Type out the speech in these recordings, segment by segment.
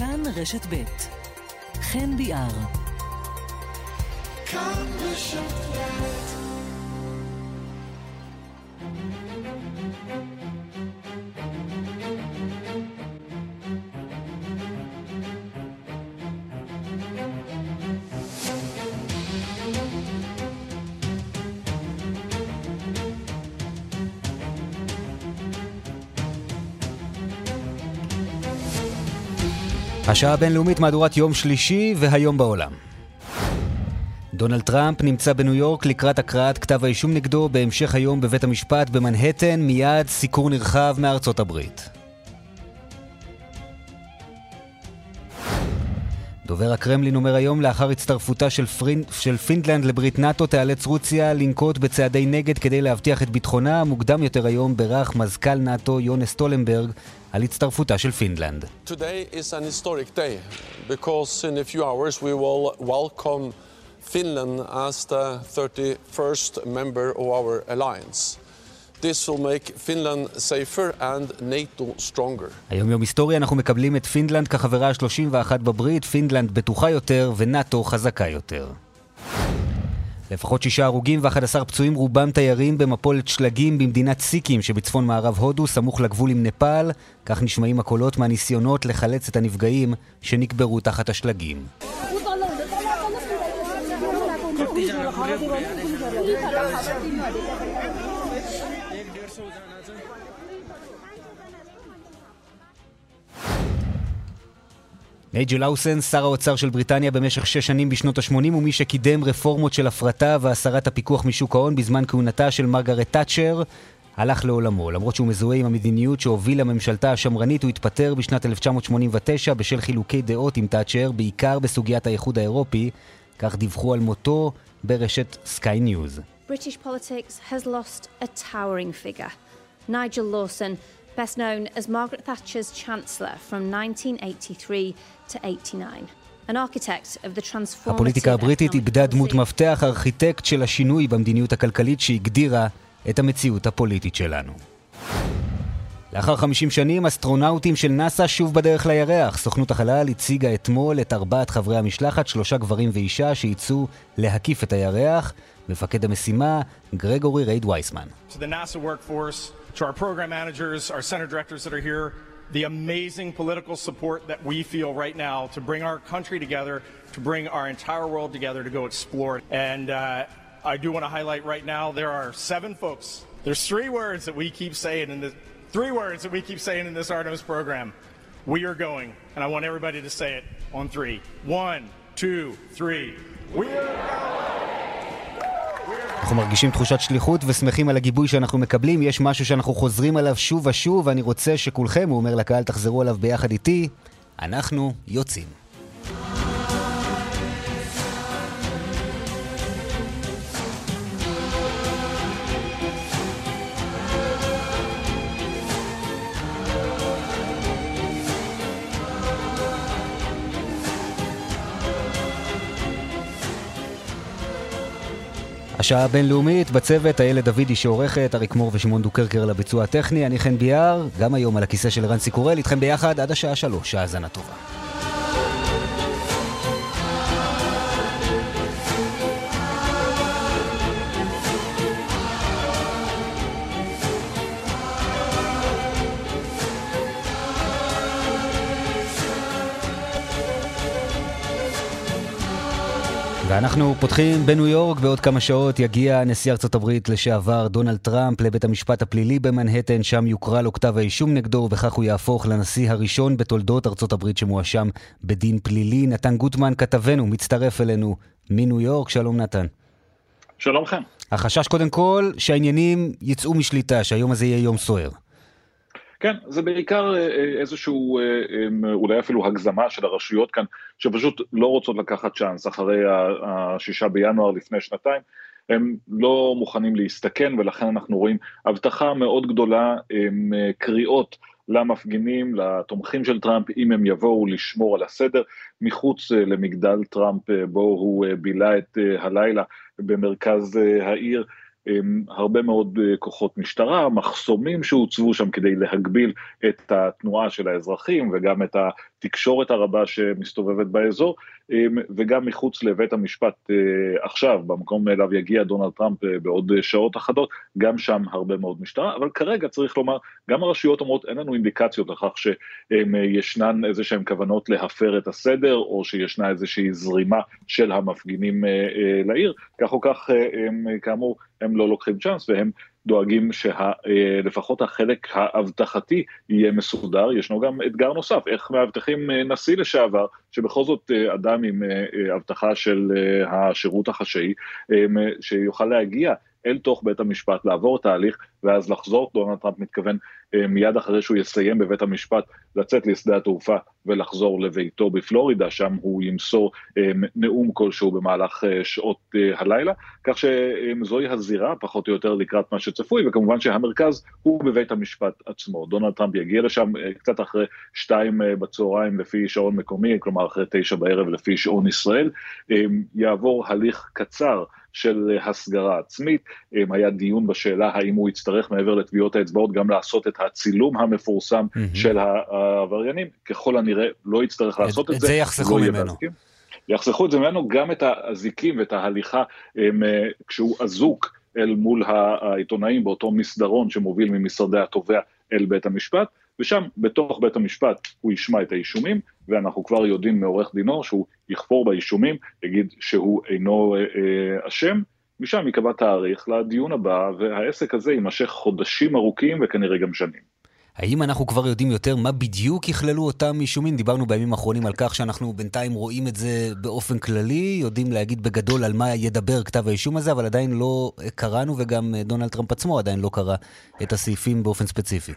כאן רשת ב' חן ביאר. כאן רשת ב' השעה הבינלאומית מהדורת יום שלישי והיום בעולם. דונלד טראמפ נמצא בניו יורק לקראת הקראת כתב האישום נגדו בהמשך היום בבית המשפט במנהטן, מיד סיקור נרחב מארצות הברית. דובר הקרמלין אומר היום, לאחר הצטרפותה של, פרין, של פינלנד לברית נאט"ו, תיאלץ רוסיה לנקוט בצעדי נגד כדי להבטיח את ביטחונה. מוקדם יותר היום בירך מזכ"ל נאט"ו יונס סטולטנברג על הצטרפותה של פינלנד. Today is an historic day because in a few hours we will welcome Finland as the 31st member of our alliance. This will make Finland safer and NATO stronger. היום יום היסטורי, אנחנו מקבלים את פינלנד כחברה ה-31 בברית, פינלנד בטוחה יותר ונאט"ו חזקה יותר. לפחות שישה הרוגים ו-11 פצועים, רובם תיירים במפולת שלגים במדינת סיקים שבצפון מערב הודו, סמוך לגבול עם נפאל. כך נשמעים הקולות מהניסיונות לחלץ את הנפגעים שנקברו תחת השלגים. נייג'ל לאוסן, שר האוצר של בריטניה במשך שש שנים בשנות ה-80 ומי שקידם רפורמות של הפרטה והסרת הפיקוח משוק ההון בזמן כהונתה של מרגרט תאצ'ר, הלך לעולמו. למרות שהוא מזוהה עם המדיניות שהובילה ממשלתה השמרנית, הוא התפטר בשנת 1989 בשל חילוקי דעות עם תאצ'ר, בעיקר בסוגיית האיחוד האירופי, כך דיווחו על מותו ברשת סקיי ניוז. Best known as Margaret Thatcher's Chancellor from 1983 to 89. הפוליטיקה הבריטית איבדה דמות מפתח, ארכיטקט של השינוי במדיניות הכלכלית שהגדירה את המציאות הפוליטית שלנו. לאחר 50 שנים, אסטרונאוטים של נאס"א שוב בדרך לירח. סוכנות החלל הציגה אתמול את ארבעת חברי המשלחת, שלושה גברים ואישה, שיצאו להקיף את הירח. מפקד המשימה, גרגורי רייד וייסמן. to the amazing political support that we feel right now to bring our country together, to bring our entire world together to go explore. And uh, I do want to highlight right now there are seven folks. There's three words that we keep saying in this, three words that we keep saying in this Artemis program. We are going, and I want everybody to say it on three. One, two, three. We are going. אנחנו מרגישים תחושת שליחות ושמחים על הגיבוי שאנחנו מקבלים. יש משהו שאנחנו חוזרים עליו שוב ושוב, ואני רוצה שכולכם, הוא אומר לקהל, תחזרו עליו ביחד איתי. אנחנו יוצאים. השעה הבינלאומית, בצוות איילת דוידי שעורכת, אריק מור ושמעון דוקרקר לביצוע הטכני, אני חן ביאר, גם היום על הכיסא של רנסי קורל, איתכם ביחד עד השעה שלוש, האזנה טובה. ואנחנו פותחים בניו יורק, בעוד כמה שעות יגיע נשיא ארצות הברית לשעבר דונלד טראמפ לבית המשפט הפלילי במנהטן, שם יוקרא לו כתב האישום נגדו, ובכך הוא יהפוך לנשיא הראשון בתולדות ארצות הברית שמואשם בדין פלילי. נתן גוטמן, כתבנו, מצטרף אלינו מניו יורק. שלום נתן. שלום לכם. החשש קודם כל שהעניינים יצאו משליטה, שהיום הזה יהיה יום סוער. כן, זה בעיקר אה, אה, איזשהו, אה, אולי אפילו הגזמה של הרשויות כאן, שפשוט לא רוצות לקחת צ'אנס אחרי השישה בינואר לפני שנתיים, הם לא מוכנים להסתכן ולכן אנחנו רואים הבטחה מאוד גדולה, קריאות למפגינים, לתומכים של טראמפ, אם הם יבואו לשמור על הסדר מחוץ למגדל טראמפ בו הוא בילה את הלילה במרכז העיר. הרבה מאוד אה, כוחות משטרה, מחסומים שהוצבו שם כדי להגביל את התנועה של האזרחים וגם את התקשורת הרבה שמסתובבת באזור, וגם מחוץ לבית המשפט עכשיו, במקום אליו יגיע דונלד טראמפ בעוד שעות אחדות, גם שם הרבה מאוד משטרה, אבל כרגע צריך לומר, גם הרשויות אומרות, אין לנו אינדיקציות לכך שישנן איזה שהן כוונות להפר את הסדר, או שישנה איזושהי זרימה של המפגינים לעיר, כך או כך, כאמור, הם לא לוקחים צ'אנס והם דואגים שלפחות החלק האבטחתי יהיה מסודר. ישנו גם אתגר נוסף, איך מאבטחים נשיא לשעבר, שבכל זאת אדם עם אבטחה של השירות החשאי, שיוכל להגיע אל תוך בית המשפט, לעבור את ההליך, ואז לחזור, דונלד טראמפ מתכוון אה, מיד אחרי שהוא יסיים בבית המשפט, לצאת לשדה התעופה ולחזור לביתו בפלורידה, שם הוא ימסור אה, נאום כלשהו במהלך אה, שעות הלילה, כך שזוהי הזירה, פחות או יותר לקראת מה שצפוי, וכמובן שהמרכז הוא בבית המשפט עצמו. דונלד טראמפ יגיע לשם קצת אחרי שתיים בצהריים לפי שעון מקומי, כלומר אחרי תשע בערב לפי שעון ישראל, יעבור הליך קצר. של הסגרה עצמית, היה דיון בשאלה האם הוא יצטרך מעבר לטביעות האצבעות גם לעשות את הצילום המפורסם mm-hmm. של העבריינים, ככל הנראה לא יצטרך לעשות את, את זה. את זה יחסכו לא ממנו. יחסכו את זה ממנו, גם את האזיקים ואת ההליכה הם, אה, כשהוא אזוק אל מול העיתונאים באותו מסדרון שמוביל ממשרדי התובע אל בית המשפט, ושם בתוך בית המשפט הוא ישמע את האישומים, ואנחנו כבר יודעים מעורך דינו שהוא יכפור באישומים, יגיד שהוא אינו אה, אה, אשם, אה, משם ייקבע תאריך לדיון הבא, והעסק הזה יימשך חודשים ארוכים וכנראה גם שנים. האם אנחנו כבר יודעים יותר מה בדיוק יכללו אותם אישומים? דיברנו בימים האחרונים על כך שאנחנו בינתיים רואים את זה באופן כללי, יודעים להגיד בגדול על מה ידבר כתב האישום הזה, אבל עדיין לא קראנו, וגם דונלד טראמפ עצמו עדיין לא קרא את הסעיפים באופן ספציפי.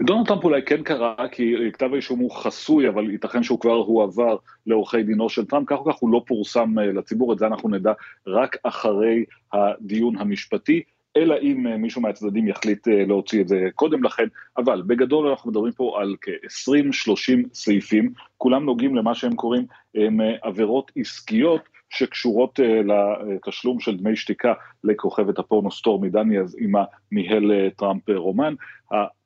דונלד טראמפ אולי כן קרה, כי כתב האישום הוא חסוי, אבל ייתכן שהוא כבר הועבר לעורכי דינו של טראמפ, כך או כך הוא לא פורסם אה, לציבור, את זה אנחנו נדע רק אחרי הדיון המשפטי. אלא אם אה, מישהו מהצדדים יחליט אה, להוציא את זה קודם לכן, אבל בגדול אנחנו מדברים פה על כ-20-30 סעיפים, כולם נוגעים למה שהם קוראים עבירות עסקיות שקשורות לתשלום של דמי שתיקה לכוכבת הפורנו סטורמי דניאלס, עימה ניהל טראמפ רומן.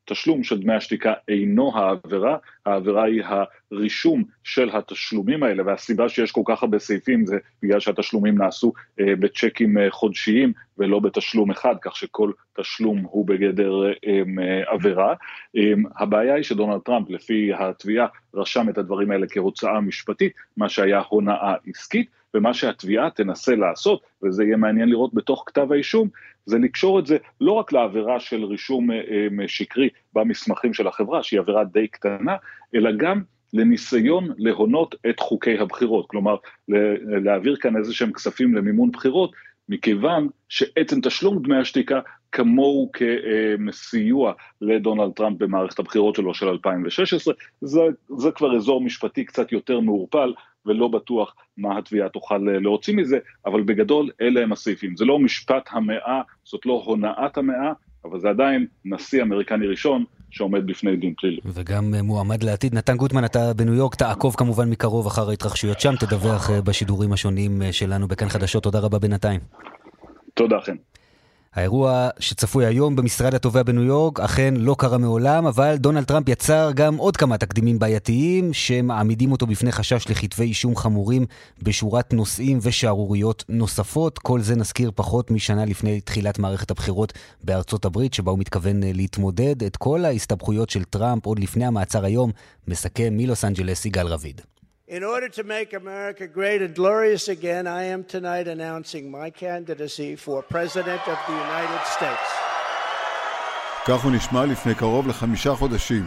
תשלום של דמי השתיקה אינו העבירה, העבירה היא הרישום של התשלומים האלה, והסיבה שיש כל כך הרבה סעיפים זה בגלל שהתשלומים נעשו אה, בצ'קים אה, חודשיים ולא בתשלום אחד, כך שכל תשלום הוא בגדר אה, אה, עבירה. אה, הבעיה היא שדונלד טראמפ, לפי התביעה, רשם את הדברים האלה כהוצאה משפטית, מה שהיה הונאה עסקית, ומה שהתביעה תנסה לעשות, וזה יהיה מעניין לראות בתוך כתב האישום, זה לקשור את זה לא רק לעבירה של רישום אה, אה, שקרי במסמכים של החברה, שהיא עבירה די קטנה, אלא גם לניסיון להונות את חוקי הבחירות, כלומר להעביר כאן איזה שהם כספים למימון בחירות, מכיוון שעצם תשלום דמי השתיקה כמוהו כסיוע לדונלד טראמפ במערכת הבחירות שלו של 2016, זה, זה כבר אזור משפטי קצת יותר מעורפל, ולא בטוח מה התביעה תוכל להוציא מזה, אבל בגדול אלה הם הסעיפים. זה לא משפט המאה, זאת לא הונאת המאה, אבל זה עדיין נשיא אמריקני ראשון שעומד בפני דין פלילי. וגם אה, מועמד לעתיד. נתן גוטמן, אתה בניו יורק, תעקוב כמובן מקרוב אחר ההתרחשויות שם, תדווח אה, בשידורים השונים שלנו בכאן חדשות. תודה רבה בינתיים. תודה, חן. האירוע שצפוי היום במשרד התובע בניו יורק אכן לא קרה מעולם, אבל דונלד טראמפ יצר גם עוד כמה תקדימים בעייתיים שמעמידים אותו בפני חשש לכתבי אישום חמורים בשורת נושאים ושערוריות נוספות. כל זה נזכיר פחות משנה לפני תחילת מערכת הבחירות בארצות הברית, שבה הוא מתכוון להתמודד. את כל ההסתבכויות של טראמפ עוד לפני המעצר היום מסכם מלוס אנג'לס יגאל רביד. In order to make America great and glorious again, I am tonight announcing my candidacy for President of the United States. כך הוא נשמע לפני קרוב לחמישה חודשים.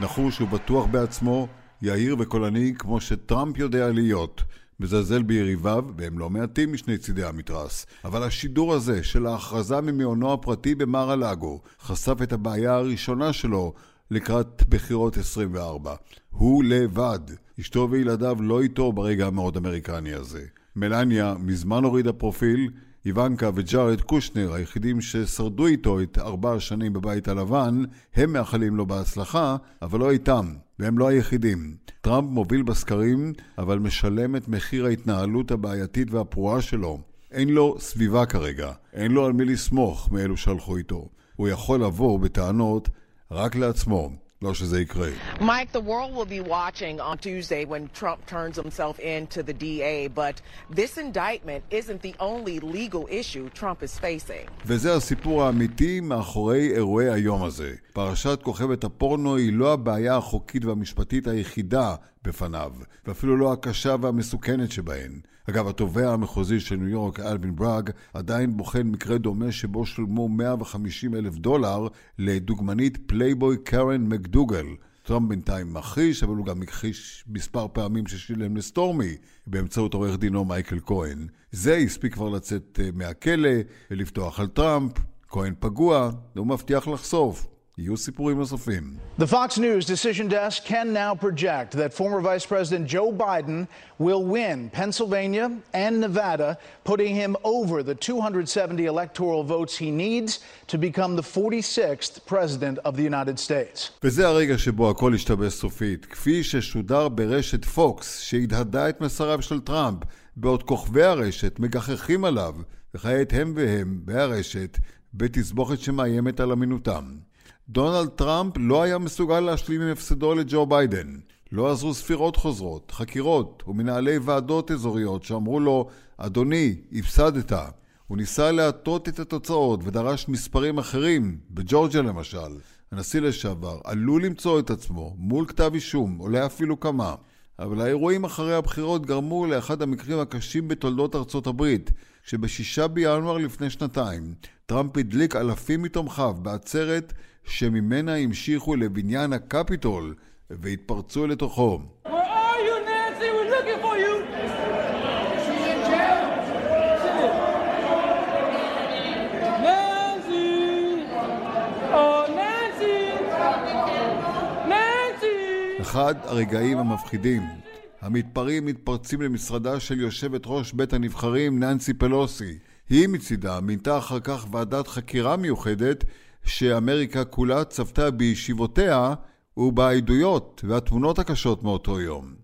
נחוש ובטוח בעצמו, יהיר וקולני כמו שטראמפ יודע להיות. מזלזל ביריביו, והם לא מעטים משני צידי המתרס. אבל השידור הזה של ההכרזה ממעונו הפרטי במר הלאגו חשף את הבעיה הראשונה שלו לקראת בחירות 24. הוא לבד. אשתו וילדיו לא איתו ברגע המאוד אמריקני הזה. מלניה מזמן הורידה פרופיל, איוונקה וג'ארד קושנר, היחידים ששרדו איתו את ארבע השנים בבית הלבן, הם מאחלים לו בהצלחה, אבל לא איתם, והם לא היחידים. טראמפ מוביל בסקרים, אבל משלם את מחיר ההתנהלות הבעייתית והפרועה שלו. אין לו סביבה כרגע, אין לו על מי לסמוך מאלו שהלכו איתו. הוא יכול לבוא בטענות רק לעצמו. לא שזה יקרה. Mike, the world will be watching on Tuesday when Trump turns himself in to the DA, but this indictment isn't the only legal issue Trump is facing. וזה הסיפור האמיתי מאחורי אירועי היום הזה. פרשת כוכבת הפורנו היא לא הבעיה החוקית והמשפטית היחידה בפניו, ואפילו לא הקשה והמסוכנת שבהן. אגב, התובע המחוזי של ניו יורק, אלווין בראג, עדיין בוחן מקרה דומה שבו שולמו 150 אלף דולר לדוגמנית פלייבוי קרן מקדוגל. טראמפ בינתיים מכחיש, אבל הוא גם הכחיש מספר פעמים ששילם לסטורמי באמצעות עורך דינו מייקל כהן. זה הספיק כבר לצאת אה, מהכלא ולפתוח על טראמפ. כהן פגוע, והוא מבטיח לחשוף. יהיו סיפורים נוספים. The Fox News decision desk can now project that former Vice President Joe Biden will win Pennsylvania and Nevada, putting him over the 270 electoral votes he needs to become the 46th President of the United States. וזה הרגע שבו הכל השתבש סופית, כפי ששודר ברשת פוקס, שהדהדה את מסריו של טראמפ, בעוד כוכבי הרשת מגחכים עליו, וכעת הם והם, בהרשת, בתסבוכת שמאיימת על אמינותם. דונלד טראמפ לא היה מסוגל להשלים עם הפסדו לג'ו ביידן. לא עזרו ספירות חוזרות, חקירות ומנהלי ועדות אזוריות שאמרו לו, אדוני, הפסדת. הוא ניסה להטות את התוצאות ודרש מספרים אחרים, בג'ורג'יה למשל. הנשיא לשעבר עלול למצוא את עצמו מול כתב אישום, אולי אפילו כמה. אבל האירועים אחרי הבחירות גרמו לאחד המקרים הקשים בתולדות ארצות הברית, כשבשישה בינואר לפני שנתיים, טראמפ הדליק אלפים מתומכיו בעצרת שממנה המשיכו לבניין הקפיטול והתפרצו לתוכו. אחד הרגעים המפחידים. המתפרעים מתפרצים למשרדה של יושבת ראש בית הנבחרים ננסי פלוסי. היא מצידה מינתה אחר כך ועדת חקירה מיוחדת שאמריקה כולה צפתה בישיבותיה ובעדויות והתמונות הקשות מאותו יום.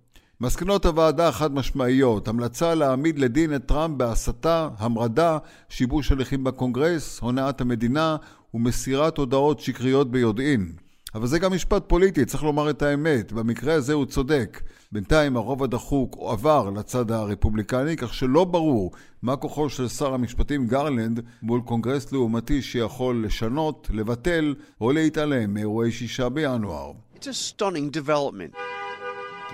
מסקנות הוועדה חד משמעיות, המלצה להעמיד לדין את טראמפ בהסתה, המרדה, שיבוש הליכים בקונגרס, הונאת המדינה ומסירת הודעות שקריות ביודעין. אבל זה גם משפט פוליטי, צריך לומר את האמת. במקרה הזה הוא צודק. בינתיים הרוב הדחוק עבר לצד הרפובליקני, כך שלא ברור מה כוחו של שר המשפטים גרלנד מול קונגרס לעומתי שיכול לשנות, לבטל או להתעלם מאירועי שישה בינואר. It's a.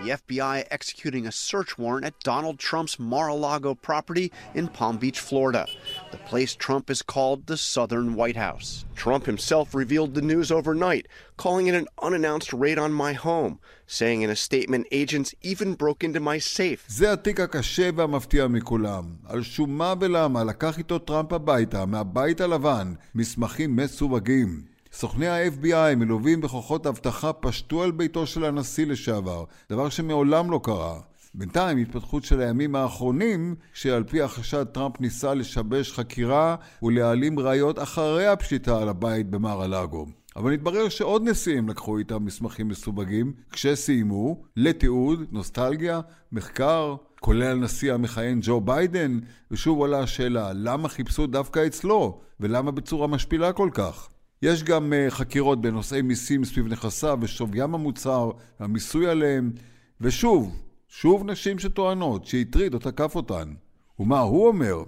the FBI executing a search warrant at Donald Trump's Mar-a-Lago property in Palm Beach, Florida, the place Trump has called the Southern White House. Trump himself revealed the news overnight, calling it an unannounced raid on my home, saying in a statement agents even broke into my safe. זה התיק הקשה והמפתיע מכולם. על שום מה ולמה לקח איתו טראמפ הביתה, מהבית הלבן, מסמכים מסווגים. סוכני ה-FBI מלווים בכוחות אבטחה פשטו על ביתו של הנשיא לשעבר, דבר שמעולם לא קרה. בינתיים התפתחות של הימים האחרונים, שעל פי החשד טראמפ ניסה לשבש חקירה ולהעלים ראיות אחרי הפשיטה על הבית במר הלאגו. אבל התברר שעוד נשיאים לקחו איתם מסמכים מסווגים, כשסיימו, לתיעוד, נוסטלגיה, מחקר, כולל הנשיא המכהן ג'ו ביידן, ושוב עולה השאלה, למה חיפשו דווקא אצלו, ולמה בצורה משפילה כל כך? יש גם uh, חקירות בנושאי מיסים סביב נכסיו ושוויים המוצר, המיסוי עליהם, ושוב, שוב נשים שטוענות שהטריד או תקף אותן. ומה הוא אומר?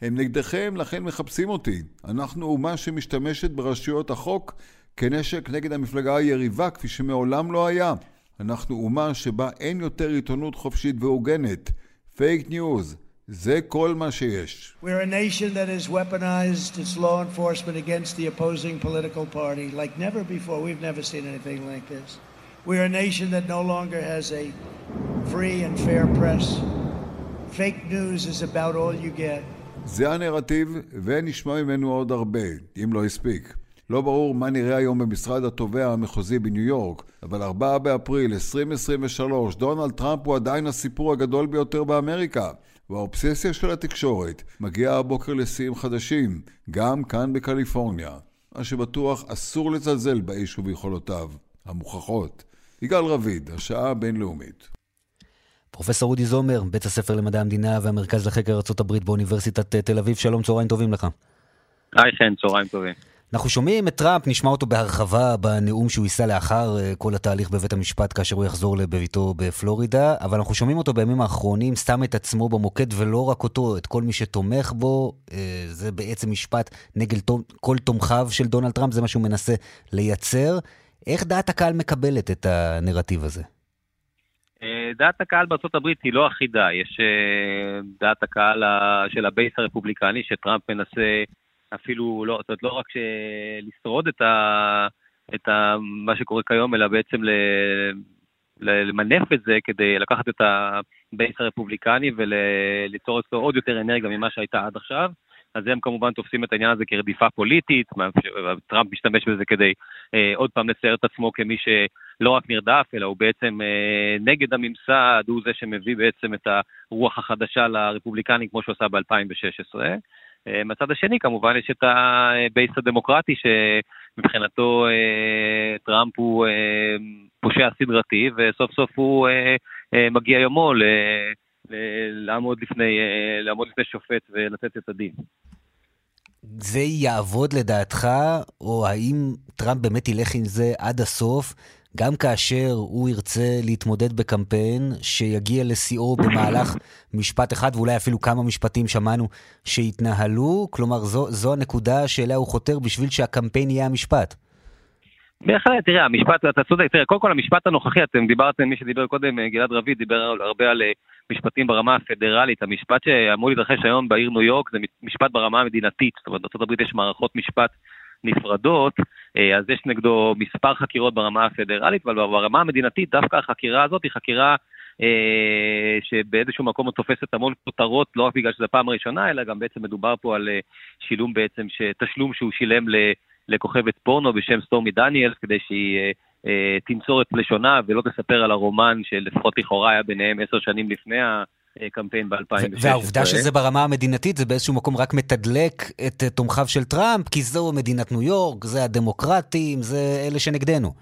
הם נגדכם, לכן מחפשים אותי. אנחנו אומה שמשתמשת ברשויות החוק כנשק נגד המפלגה היריבה, כפי שמעולם לא היה. אנחנו אומה שבה אין יותר עיתונות חופשית והוגנת. פייק ניוז, זה כל מה שיש. We're a nation that has weaponized its law enforcement against the opposing political party like never before. We've never seen anything like this. We're a nation that no longer has a free and fair press. Fake news is about all you get. זה הנרטיב, ונשמע ממנו עוד הרבה, אם לא הספיק. לא ברור מה נראה היום במשרד התובע המחוזי בניו יורק, אבל 4 באפריל 2023, דונלד טראמפ הוא עדיין הסיפור הגדול ביותר באמריקה. והאובססיה של התקשורת מגיעה הבוקר לשיאים חדשים, גם כאן בקליפורניה. מה שבטוח אסור לזלזל באיש וביכולותיו, המוכחות. יגאל רביד, השעה הבינלאומית. פרופסור אודי זומר, בית הספר למדעי המדינה והמרכז לחקר ארה"ב באוניברסיטת תל אביב, שלום, צהריים טובים לך. היי חן, צהריים טובים. אנחנו שומעים את טראמפ, נשמע אותו בהרחבה בנאום שהוא יישא לאחר אה, כל התהליך בבית המשפט כאשר הוא יחזור לביתו בפלורידה, אבל אנחנו שומעים אותו בימים האחרונים, שם את עצמו במוקד ולא רק אותו, את כל מי שתומך בו. אה, זה בעצם משפט נגד כל תומכיו של דונלד טראמפ, זה מה שהוא מנסה לייצר. איך דעת הקהל מקבלת את הנרטיב הזה? אה, דעת הקהל הברית היא לא אחידה, יש דעת הקהל של ה base הרפובליקני שטראמפ מנסה אפילו לא, זאת אומרת, לא רק לשרוד את, ה, את ה, מה שקורה כיום, אלא בעצם ל, ל, למנף את זה כדי לקחת את ה base הרפובליקני וליצור אצלו עוד יותר אנרגיה ממה שהייתה עד עכשיו. אז הם כמובן תופסים את העניין הזה כרדיפה פוליטית, טראמפ משתמש בזה כדי אה, עוד פעם לצייר את עצמו כמי שלא רק נרדף, אלא הוא בעצם אה, נגד הממסד, הוא זה שמביא בעצם את הרוח החדשה לרפובליקנים כמו שהוא עשה ב-2016. אה, מהצד השני כמובן יש את ה base הדמוקרטי שמבחינתו אה, טראמפ הוא אה, פושע סדרתי וסוף סוף הוא מגיע יומו לעמוד לפני, לעמוד לפני שופט ולתת את הדין. זה יעבוד לדעתך, או האם טראמפ באמת ילך עם זה עד הסוף? גם כאשר הוא ירצה להתמודד בקמפיין שיגיע לשיאו במהלך משפט אחד, ואולי אפילו כמה משפטים שמענו שהתנהלו, כלומר זו, זו הנקודה שאליה הוא חותר בשביל שהקמפיין יהיה המשפט. בהחלט, תראה, המשפט, אתה צודק, תראה, קודם כל המשפט הנוכחי, אתם דיברתם, מי שדיבר קודם, גלעד רביד, דיבר הרבה על אה, משפטים ברמה הפדרלית, המשפט שאמור להתרחש היום בעיר ניו יורק זה משפט ברמה המדינתית, זאת אומרת, בארה"ב יש מערכות משפט נפרדות, אה, אז יש נגדו מספר חקירות ברמה הפדרלית, אבל ברמה המדינתית דווקא החקירה הזאת היא חקירה אה, שבאיזשהו מקום תופסת המון כותרות, לא רק בגלל שזו הפעם הראשונה, אלא גם בעצם מדובר פה על אה, שילום בעצם, תשלום שהוא שילם לכוכבת פורנו בשם סטורמי דניאלס, כדי שהיא תנצור את לשונה ולא תספר על הרומן שלפחות לכאורה היה ביניהם עשר שנים לפני קמפיין ב-2016. והעובדה שזה ברמה המדינתית, זה באיזשהו מקום רק מתדלק את תומכיו של טראמפ, כי זו מדינת ניו יורק, זה הדמוקרטים, זה אלה שנגדנו.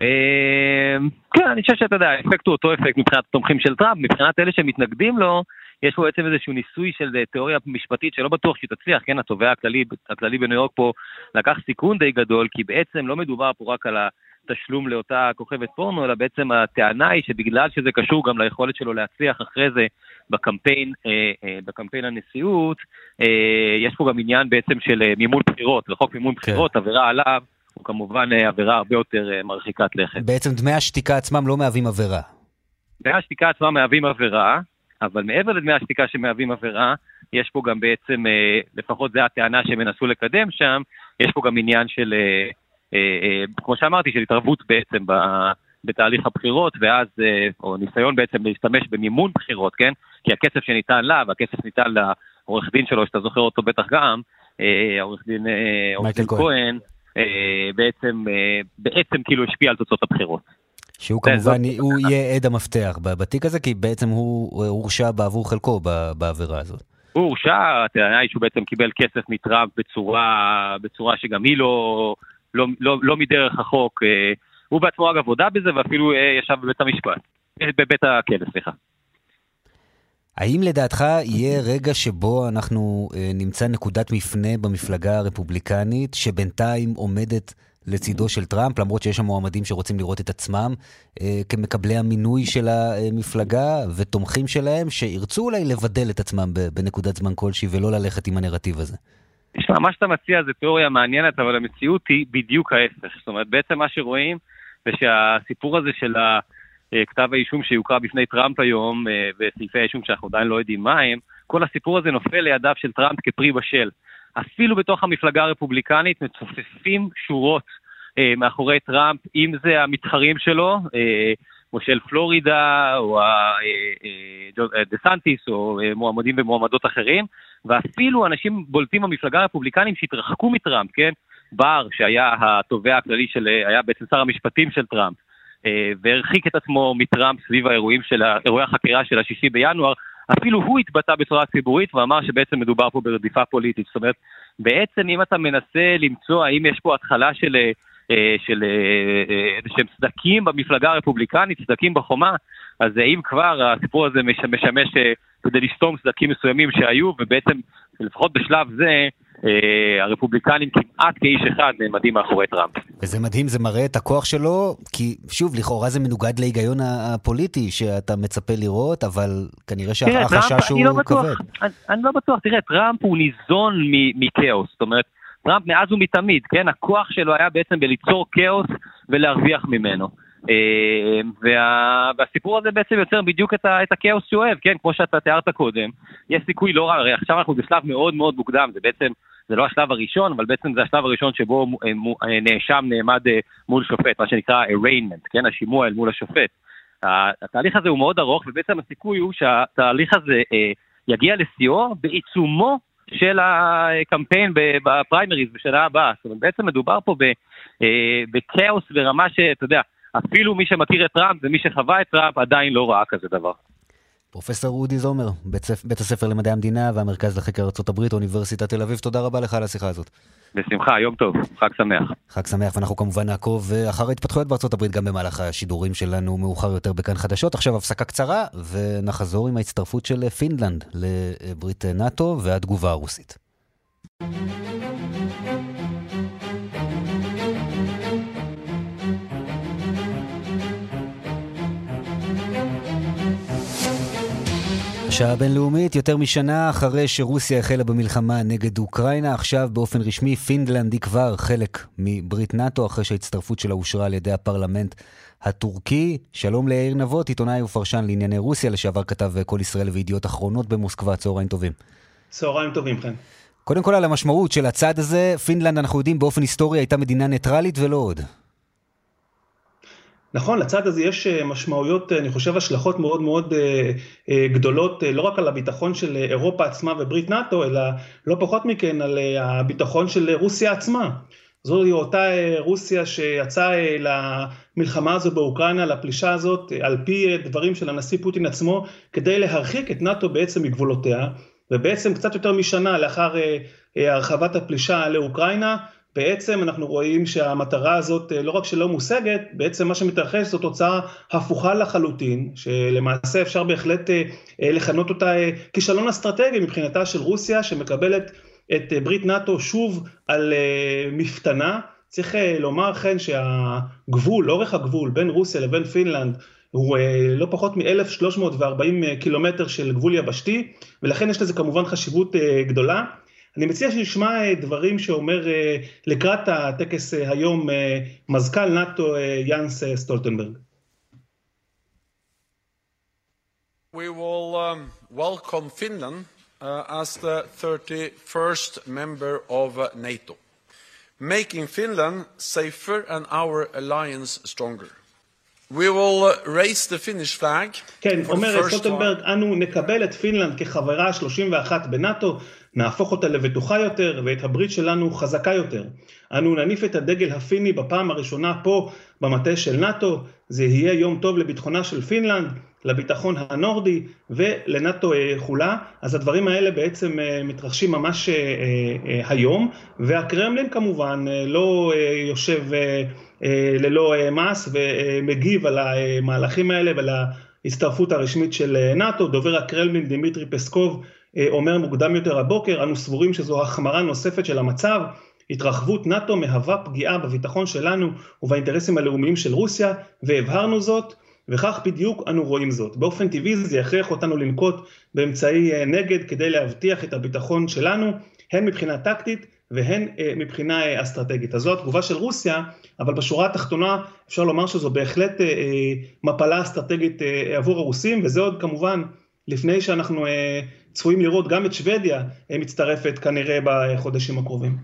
אמ, כן, אני חושב שאתה יודע, האפקט הוא אותו אפקט מבחינת התומכים של טראמפ, מבחינת אלה שמתנגדים לו, יש פה בעצם איזשהו ניסוי של תיאוריה משפטית שלא בטוח שהיא תצליח, כן, התובע הכללי, הכללי בניו יורק פה לקח סיכון די גדול, כי בעצם לא מדובר פה רק על ה... תשלום לאותה כוכבת פורנו, אלא בעצם הטענה היא שבגלל שזה קשור גם ליכולת שלו להצליח אחרי זה בקמפיין, אה, אה, בקמפיין הנשיאות, אה, יש פה גם עניין בעצם של מימון בחירות, וחוק מימון כן. בחירות, עבירה עליו, הוא כמובן עבירה הרבה יותר מרחיקת לכת. בעצם דמי השתיקה עצמם לא מהווים עבירה. דמי השתיקה עצמם מהווים עבירה, אבל מעבר לדמי השתיקה שמהווים עבירה, יש פה גם בעצם, לפחות זו הטענה שהם ינסו לקדם שם, יש פה גם עניין של... אה, אה, כמו שאמרתי, של התערבות בעצם בתהליך הבחירות, ואז, אה, או ניסיון בעצם להשתמש במימון בחירות, כן? כי הכסף שניתן לה, והכסף ניתן לעורך דין שלו, שאתה זוכר אותו בטח גם, העורך דין, דין כהן, בעצם, בעצם כאילו השפיע על תוצאות הבחירות. שהוא כמובן, הוא יהיה עד המפתח בתיק הזה, כי בעצם הוא הורשע בעבור חלקו בעבירה הזאת. הוא הורשע, הטענה היא שהוא בעצם קיבל כסף מטראמפ בצורה, בצורה שגם היא לא, לא, לא, לא מדרך החוק. אה, הוא בעצמו אגב הודה בזה ואפילו אה, ישב בבית המשפט, אה, בבית הכלא, סליחה. האם לדעתך יהיה רגע שבו אנחנו נמצא נקודת מפנה במפלגה הרפובליקנית שבינתיים עומדת לצידו של טראמפ, למרות שיש שם מועמדים שרוצים לראות את עצמם כמקבלי המינוי של המפלגה ותומכים שלהם, שירצו אולי לבדל את עצמם בנקודת זמן כלשהי ולא ללכת עם הנרטיב הזה? תשמע, מה שאתה מציע זה תיאוריה מעניינת, אבל המציאות היא בדיוק ההפך. זאת אומרת, בעצם מה שרואים זה שהסיפור הזה של כתב האישום שיוקרא בפני טראמפ היום, אה, וסעיפי האישום שאנחנו עדיין לא יודעים מה הם, כל הסיפור הזה נופל לידיו של טראמפ כפרי בשל. אפילו בתוך המפלגה הרפובליקנית מצופפים שורות אה, מאחורי טראמפ, אם זה המתחרים שלו, אה, מושל פלורידה, רון דה סנטיס, או מועמדים ומועמדות אחרים, ואפילו אנשים בולטים במפלגה הרפובליקנים שהתרחקו מטראמפ, כן? בר, שהיה התובע הכללי של, היה בעצם שר המשפטים של טראמפ, אה, והרחיק את עצמו מטראמפ סביב האירועים של, אירועי החקירה של השישי בינואר, אפילו הוא התבטא בצורה ציבורית ואמר שבעצם מדובר פה ברדיפה פוליטית. זאת אומרת, בעצם אם אתה מנסה למצוא האם יש פה התחלה של, אה, של איזה שהם סדקים במפלגה הרפובליקנית, סדקים בחומה, אז אם כבר הסיפור הזה משמש כדי לסתום סדקים מסוימים שהיו, ובעצם שלפחות בשלב זה, אה, הרפובליקנים כמעט כאיש אחד נעמדים מאחורי טראמפ. וזה מדהים, זה מראה את הכוח שלו, כי שוב, לכאורה זה מנוגד להיגיון הפוליטי שאתה מצפה לראות, אבל כנראה שהחשש הוא לא כבד. אני, אני לא בטוח, תראה, טראמפ הוא ניזון מכאוס, זאת אומרת, טראמפ מאז ומתמיד, כן, הכוח שלו היה בעצם בליצור כאוס ולהרוויח ממנו. אה, וה, והסיפור הזה בעצם יוצר בדיוק את, ה, את הכאוס שהוא אוהב, כן, כמו שאתה תיארת קודם, יש סיכוי לא רע, הרי עכשיו אנחנו בשלב מאוד מאוד מוקדם, זה בעצם, זה לא השלב הראשון, אבל בעצם זה השלב הראשון שבו אה, אה, נאשם נעמד מול שופט, מה שנקרא arraignment, כן, השימוע אל מול השופט. התהליך הזה הוא מאוד ארוך, ובעצם הסיכוי הוא שהתהליך הזה יגיע לשיאו בעיצומו של הקמפיין בפריימריז בשנה הבאה. זאת אומרת, בעצם מדובר פה בכאוס ברמה שאתה יודע, אפילו מי שמכיר את טראמפ ומי שחווה את טראמפ עדיין לא ראה כזה דבר. פרופסור אודי זומר, בית, בית הספר למדעי המדינה והמרכז לחקר ארה"ב, אוניברסיטת תל אביב, תודה רבה לך על השיחה הזאת. בשמחה, יום טוב, חג שמח. חג שמח, ואנחנו כמובן נעקוב אחר ההתפתחויות בארצות הברית גם במהלך השידורים שלנו מאוחר יותר בכאן חדשות. עכשיו הפסקה קצרה, ונחזור עם ההצטרפות של פינלנד לברית נאט"ו והתגובה הרוסית. השעה הבינלאומית, יותר משנה אחרי שרוסיה החלה במלחמה נגד אוקראינה, עכשיו באופן רשמי פינלנד היא כבר חלק מברית נאט"ו, אחרי שההצטרפות שלה אושרה על ידי הפרלמנט הטורקי. שלום ליאיר נבות, עיתונאי ופרשן לענייני רוסיה, לשעבר כתב כל ישראל וידיעות אחרונות במוסקבה, צהריים טובים. צהריים טובים, חן. קודם כל על המשמעות של הצעד הזה, פינלנד, אנחנו יודעים, באופן היסטורי הייתה מדינה ניטרלית ולא עוד. נכון, לצעד הזה יש אה, משמעויות, אה, אני חושב, השלכות מאוד מאוד אה, גדולות, לא רק על הביטחון של אירופה עצמה וברית נאט"ו, אלא לא פחות מכן על הביטחון של רוסיה עצמה. זוהי אותה רוסיה שיצאה למלחמה הזו באוקראינה, לפלישה הזאת, על פי דברים של הנשיא פוטין עצמו, כדי להרחיק את נאט"ו בעצם מגבולותיה, ובעצם קצת יותר משנה לאחר הרחבת הפלישה לאוקראינה, בעצם אנחנו רואים שהמטרה הזאת אה, לא רק שלא מושגת, בעצם מה שמתרחש זו תוצאה הפוכה לחלוטין, שלמעשה אפשר בהחלט אה, אה, לכנות אותה כישלון אסטרטגי מבחינתה של רוסיה, שמקבלת את ברית נאט"ו שוב על מפתנה. צריך לומר כן שהגבול, אורך הגבול בין רוסיה לבין פינלנד הוא לא פחות מ-1340 קילומטר של גבול יבשתי, ולכן יש לזה כמובן חשיבות גדולה. אני מציע שנשמע אה, דברים שאומר אה, לקראת הטקס אה, היום מזכ"ל נאט"ו יאנס סטולטנברג. We will um, welcome Finland uh, as the 31st member of uh, NATO, making Finland safer and our alliance stronger. We will raise the Finnish flag. כן, אומר סטולטנברג, אנו נקבל את פינלנד כחברה 31 בנאט"ו, נהפוך אותה לבטוחה יותר ואת הברית שלנו חזקה יותר. אנו נניף את הדגל הפיני בפעם הראשונה פה במטה של נאט"ו, זה יהיה יום טוב לביטחונה של פינלנד, לביטחון הנורדי ולנאט"ו כולה, אז הדברים האלה בעצם אה, מתרחשים ממש אה, אה, היום, והקרמלין כמובן לא יושב ללא מעש ומגיב על המהלכים האלה ועל ההצטרפות הרשמית של נאט"ו, דובר הקרמלין דמיטרי פסקוב אומר מוקדם יותר הבוקר, אנו סבורים שזו החמרה נוספת של המצב, התרחבות נאט"ו מהווה פגיעה בביטחון שלנו ובאינטרסים הלאומיים של רוסיה, והבהרנו זאת, וכך בדיוק אנו רואים זאת. באופן טבעי זה יכריח אותנו לנקוט באמצעי אה, נגד כדי להבטיח את הביטחון שלנו, הן מבחינה טקטית והן אה, מבחינה אה, אסטרטגית. אז זו התגובה של רוסיה, אבל בשורה התחתונה אפשר לומר שזו בהחלט מפלה אסטרטגית עבור הרוסים, וזה עוד כמובן לפני שאנחנו צפויים לראות גם את שוודיה מצטרפת כנראה בחודשים הקרובים.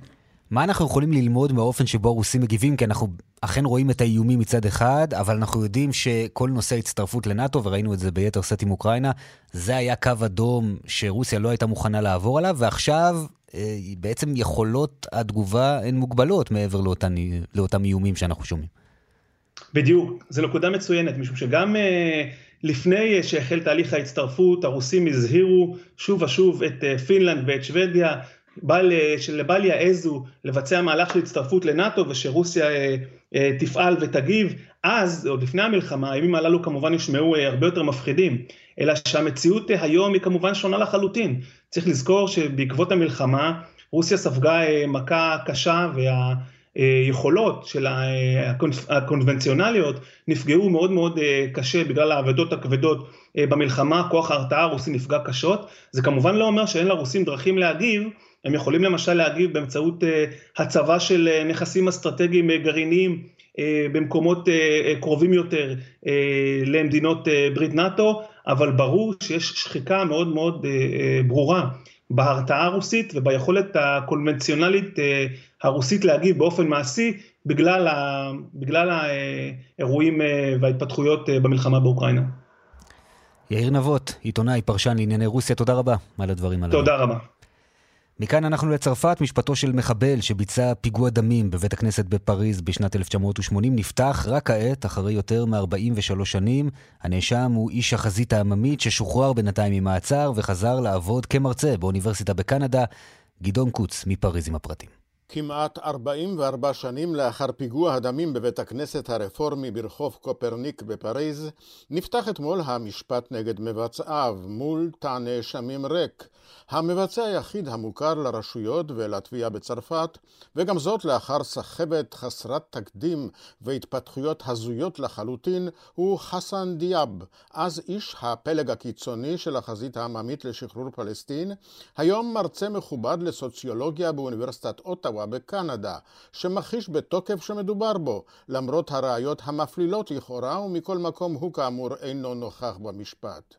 מה אנחנו יכולים ללמוד מהאופן שבו הרוסים מגיבים? כי אנחנו אכן רואים את האיומים מצד אחד, אבל אנחנו יודעים שכל נושא ההצטרפות לנאט"ו, וראינו את זה ביתר שאת עם אוקראינה, זה היה קו אדום שרוסיה לא הייתה מוכנה לעבור עליו, ועכשיו אה, בעצם יכולות התגובה הן מוגבלות מעבר לאותן, לאותם איומים שאנחנו שומעים. בדיוק, זו נקודה מצוינת, משום שגם אה, לפני שהחל תהליך ההצטרפות, הרוסים הזהירו שוב ושוב את אה, פינלנד ואת שוודיה, בל, שלבל יעזו לבצע מהלך של הצטרפות לנאט"ו ושרוסיה אה, אה, תפעל ותגיב, אז, עוד לפני המלחמה, הימים הללו כמובן נשמעו הרבה יותר מפחידים, אלא שהמציאות היום היא כמובן שונה לחלוטין. צריך לזכור שבעקבות המלחמה רוסיה ספגה מכה קשה וה... היכולות של הקונבנציונליות נפגעו מאוד מאוד קשה בגלל האבדות הכבדות במלחמה, כוח ההרתעה הרוסי נפגע קשות, זה כמובן לא אומר שאין לרוסים דרכים להגיב, הם יכולים למשל להגיב באמצעות הצבה של נכסים אסטרטגיים גרעיניים במקומות קרובים יותר למדינות ברית נאט"ו, אבל ברור שיש שחיקה מאוד מאוד ברורה בהרתעה הרוסית וביכולת הקונבנציונלית הרוסית להגיב באופן מעשי בגלל, ה, בגלל האירועים וההתפתחויות במלחמה באוקראינה. יאיר נבות, עיתונאי, פרשן לענייני רוסיה, תודה רבה על הדברים הללו. תודה רבה. מכאן אנחנו לצרפת, משפטו של מחבל שביצע פיגוע דמים בבית הכנסת בפריז בשנת 1980 נפתח רק כעת, אחרי יותר מ-43 שנים. הנאשם הוא איש החזית העממית ששוחרר בינתיים ממעצר וחזר לעבוד כמרצה באוניברסיטה בקנדה. גדעון קוץ מפריז עם הפרטים. כמעט 44 שנים לאחר פיגוע הדמים בבית הכנסת הרפורמי ברחוב קופרניק בפריז, נפתח אתמול המשפט נגד מבצעיו מול תא נאשמים ריק. המבצע היחיד המוכר לרשויות ולתביעה בצרפת, וגם זאת לאחר סחבת חסרת תקדים והתפתחויות הזויות לחלוטין, הוא חסן דיאב, אז איש הפלג הקיצוני של החזית העממית לשחרור פלסטין, היום מרצה מכובד לסוציולוגיה באוניברסיטת אוטווה בקנדה, שמכחיש בתוקף שמדובר בו, למרות הראיות המפלילות לכאורה, ומכל מקום הוא כאמור אינו נוכח במשפט.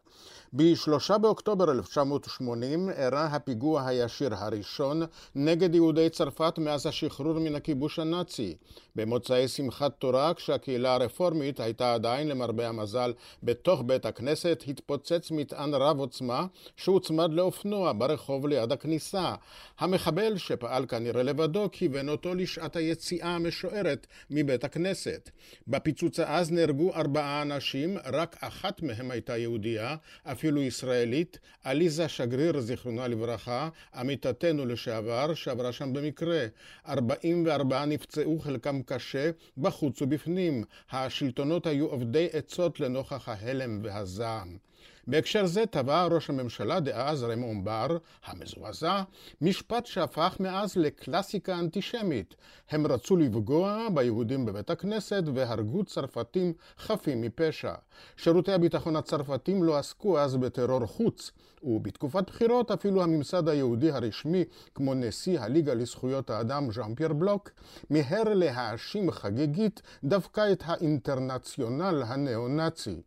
ב-3 באוקטובר 1980 אירע הפיגוע הישיר הראשון נגד יהודי צרפת מאז השחרור מן הכיבוש הנאצי. במוצאי שמחת תורה, כשהקהילה הרפורמית הייתה עדיין, למרבה המזל, בתוך בית הכנסת, התפוצץ מטען רב עוצמה שהוצמד לאופנוע ברחוב ליד הכניסה. המחבל, שפעל כנראה לבדו, כיוון אותו לשעת היציאה המשוערת מבית הכנסת. בפיצוץ אז נהרגו ארבעה אנשים, רק אחת מהם הייתה יהודייה, אפילו ישראלית, עליזה שגריר, זיכרונה לברכה, עמיתתנו לשעבר, שעברה שם במקרה. 44 נפצעו, חלקם קשה, בחוץ ובפנים. השלטונות היו עובדי עצות לנוכח ההלם והזעם. בהקשר זה טבע ראש הממשלה דאז רמון בר, המזועזע, משפט שהפך מאז לקלאסיקה אנטישמית. הם רצו לפגוע ביהודים בבית הכנסת והרגו צרפתים חפים מפשע. שירותי הביטחון הצרפתים לא עסקו אז בטרור חוץ, ובתקופת בחירות אפילו הממסד היהודי הרשמי, כמו נשיא הליגה לזכויות האדם ז'אן פייר בלוק, מיהר להאשים חגיגית דווקא את האינטרנציונל הניאו-נאצי.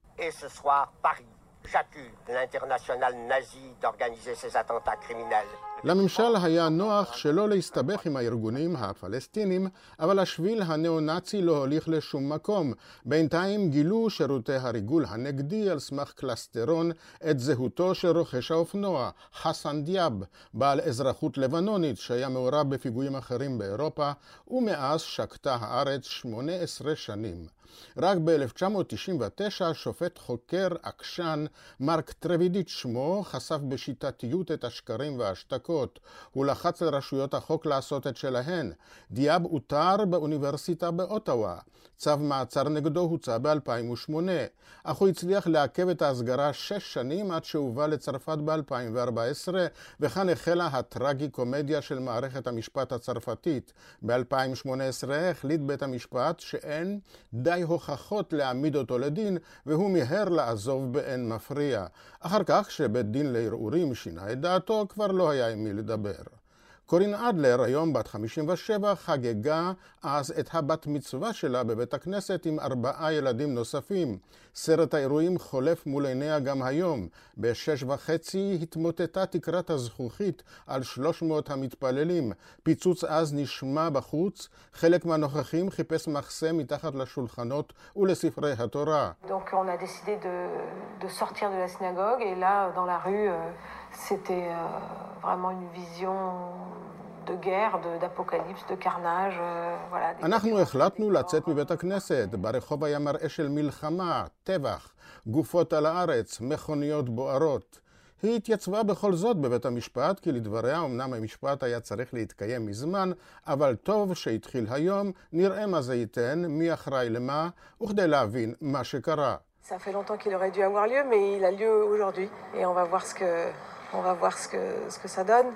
J'accuse l'international nazi d'organiser ces attentats criminels. לממשל היה נוח שלא להסתבך עם הארגונים הפלסטינים, אבל השביל הניאו-נאצי לא הוליך לשום מקום. בינתיים גילו שירותי הריגול הנגדי על סמך קלסטרון את זהותו של רוכש האופנוע, חסן דיאב, בעל אזרחות לבנונית שהיה מעורב בפיגועים אחרים באירופה, ומאז שקטה הארץ 18 שנים. רק ב-1999 שופט חוקר עקשן, מרק טרווידיץ' שמו, חשף בשיטתיות את השקרים וההשתקות. הוא לחץ על רשויות החוק לעשות את שלהן. דיאב אותר באוניברסיטה באוטווה. צו מעצר נגדו הוצא ב-2008, אך הוא הצליח לעכב את ההסגרה שש שנים עד שהובא לצרפת ב-2014, וכאן החלה הטרגי-קומדיה של מערכת המשפט הצרפתית. ב-2018 החליט בית המשפט שאין די הוכחות להעמיד אותו לדין, והוא מיהר לעזוב באין מפריע. אחר כך, כשבית דין לערעורים שינה את דעתו, כבר לא היה עם מי לדבר. קורין אדלר, היום בת 57, חגגה אז את הבת מצווה שלה בבית הכנסת עם ארבעה ילדים נוספים. סרט האירועים חולף מול עיניה גם היום. בשש וחצי התמוטטה תקרת הזכוכית על 300 המתפללים. פיצוץ אז נשמע בחוץ, חלק מהנוכחים חיפש מחסה מתחת לשולחנות ולספרי התורה. Donc on a c'était euh, vraiment une vision אנחנו החלטנו לצאת מבית הכנסת. ברחוב היה מראה של מלחמה, טבח, גופות על הארץ, מכוניות בוערות. היא התייצבה בכל זאת בבית המשפט, כי לדבריה אמנם המשפט היה צריך להתקיים מזמן, אבל טוב שהתחיל היום, נראה מה זה ייתן, מי אחראי למה, וכדי להבין מה שקרה. Ça fait longtemps qu'il aurait dû avoir lieu, mais il a lieu aujourd'hui, et on va voir ce que, On va voir ce que, ce que ça donne.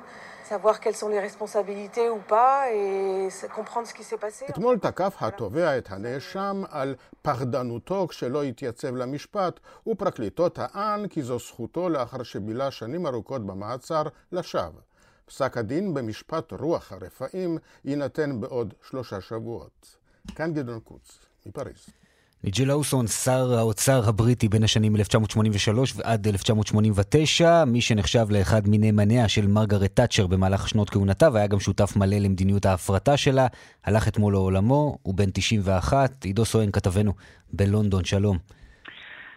savoir quelles sont les responsabilités ou pas, et comprendre ce qui s'est passé. אתמול תקף התובע את הנאשם על פחדנותו כשלא התייצב למשפט, ופרקליטו טען כי זו זכותו לאחר שבילה שנים ארוכות במעצר לשווא. פסק הדין במשפט רוח הרפאים יינתן בעוד שלושה שבועות. כאן גדעון קוץ, מפריז. ניג'י לאוסון, שר האוצר הבריטי בין השנים 1983 ועד 1989, מי שנחשב לאחד מנאמניה של מרגרט תאצ'ר במהלך שנות כהונתה, והיה גם שותף מלא למדיניות ההפרטה שלה, הלך אתמול לעולמו, הוא בן 91, עידו סואן כתבנו בלונדון, שלום.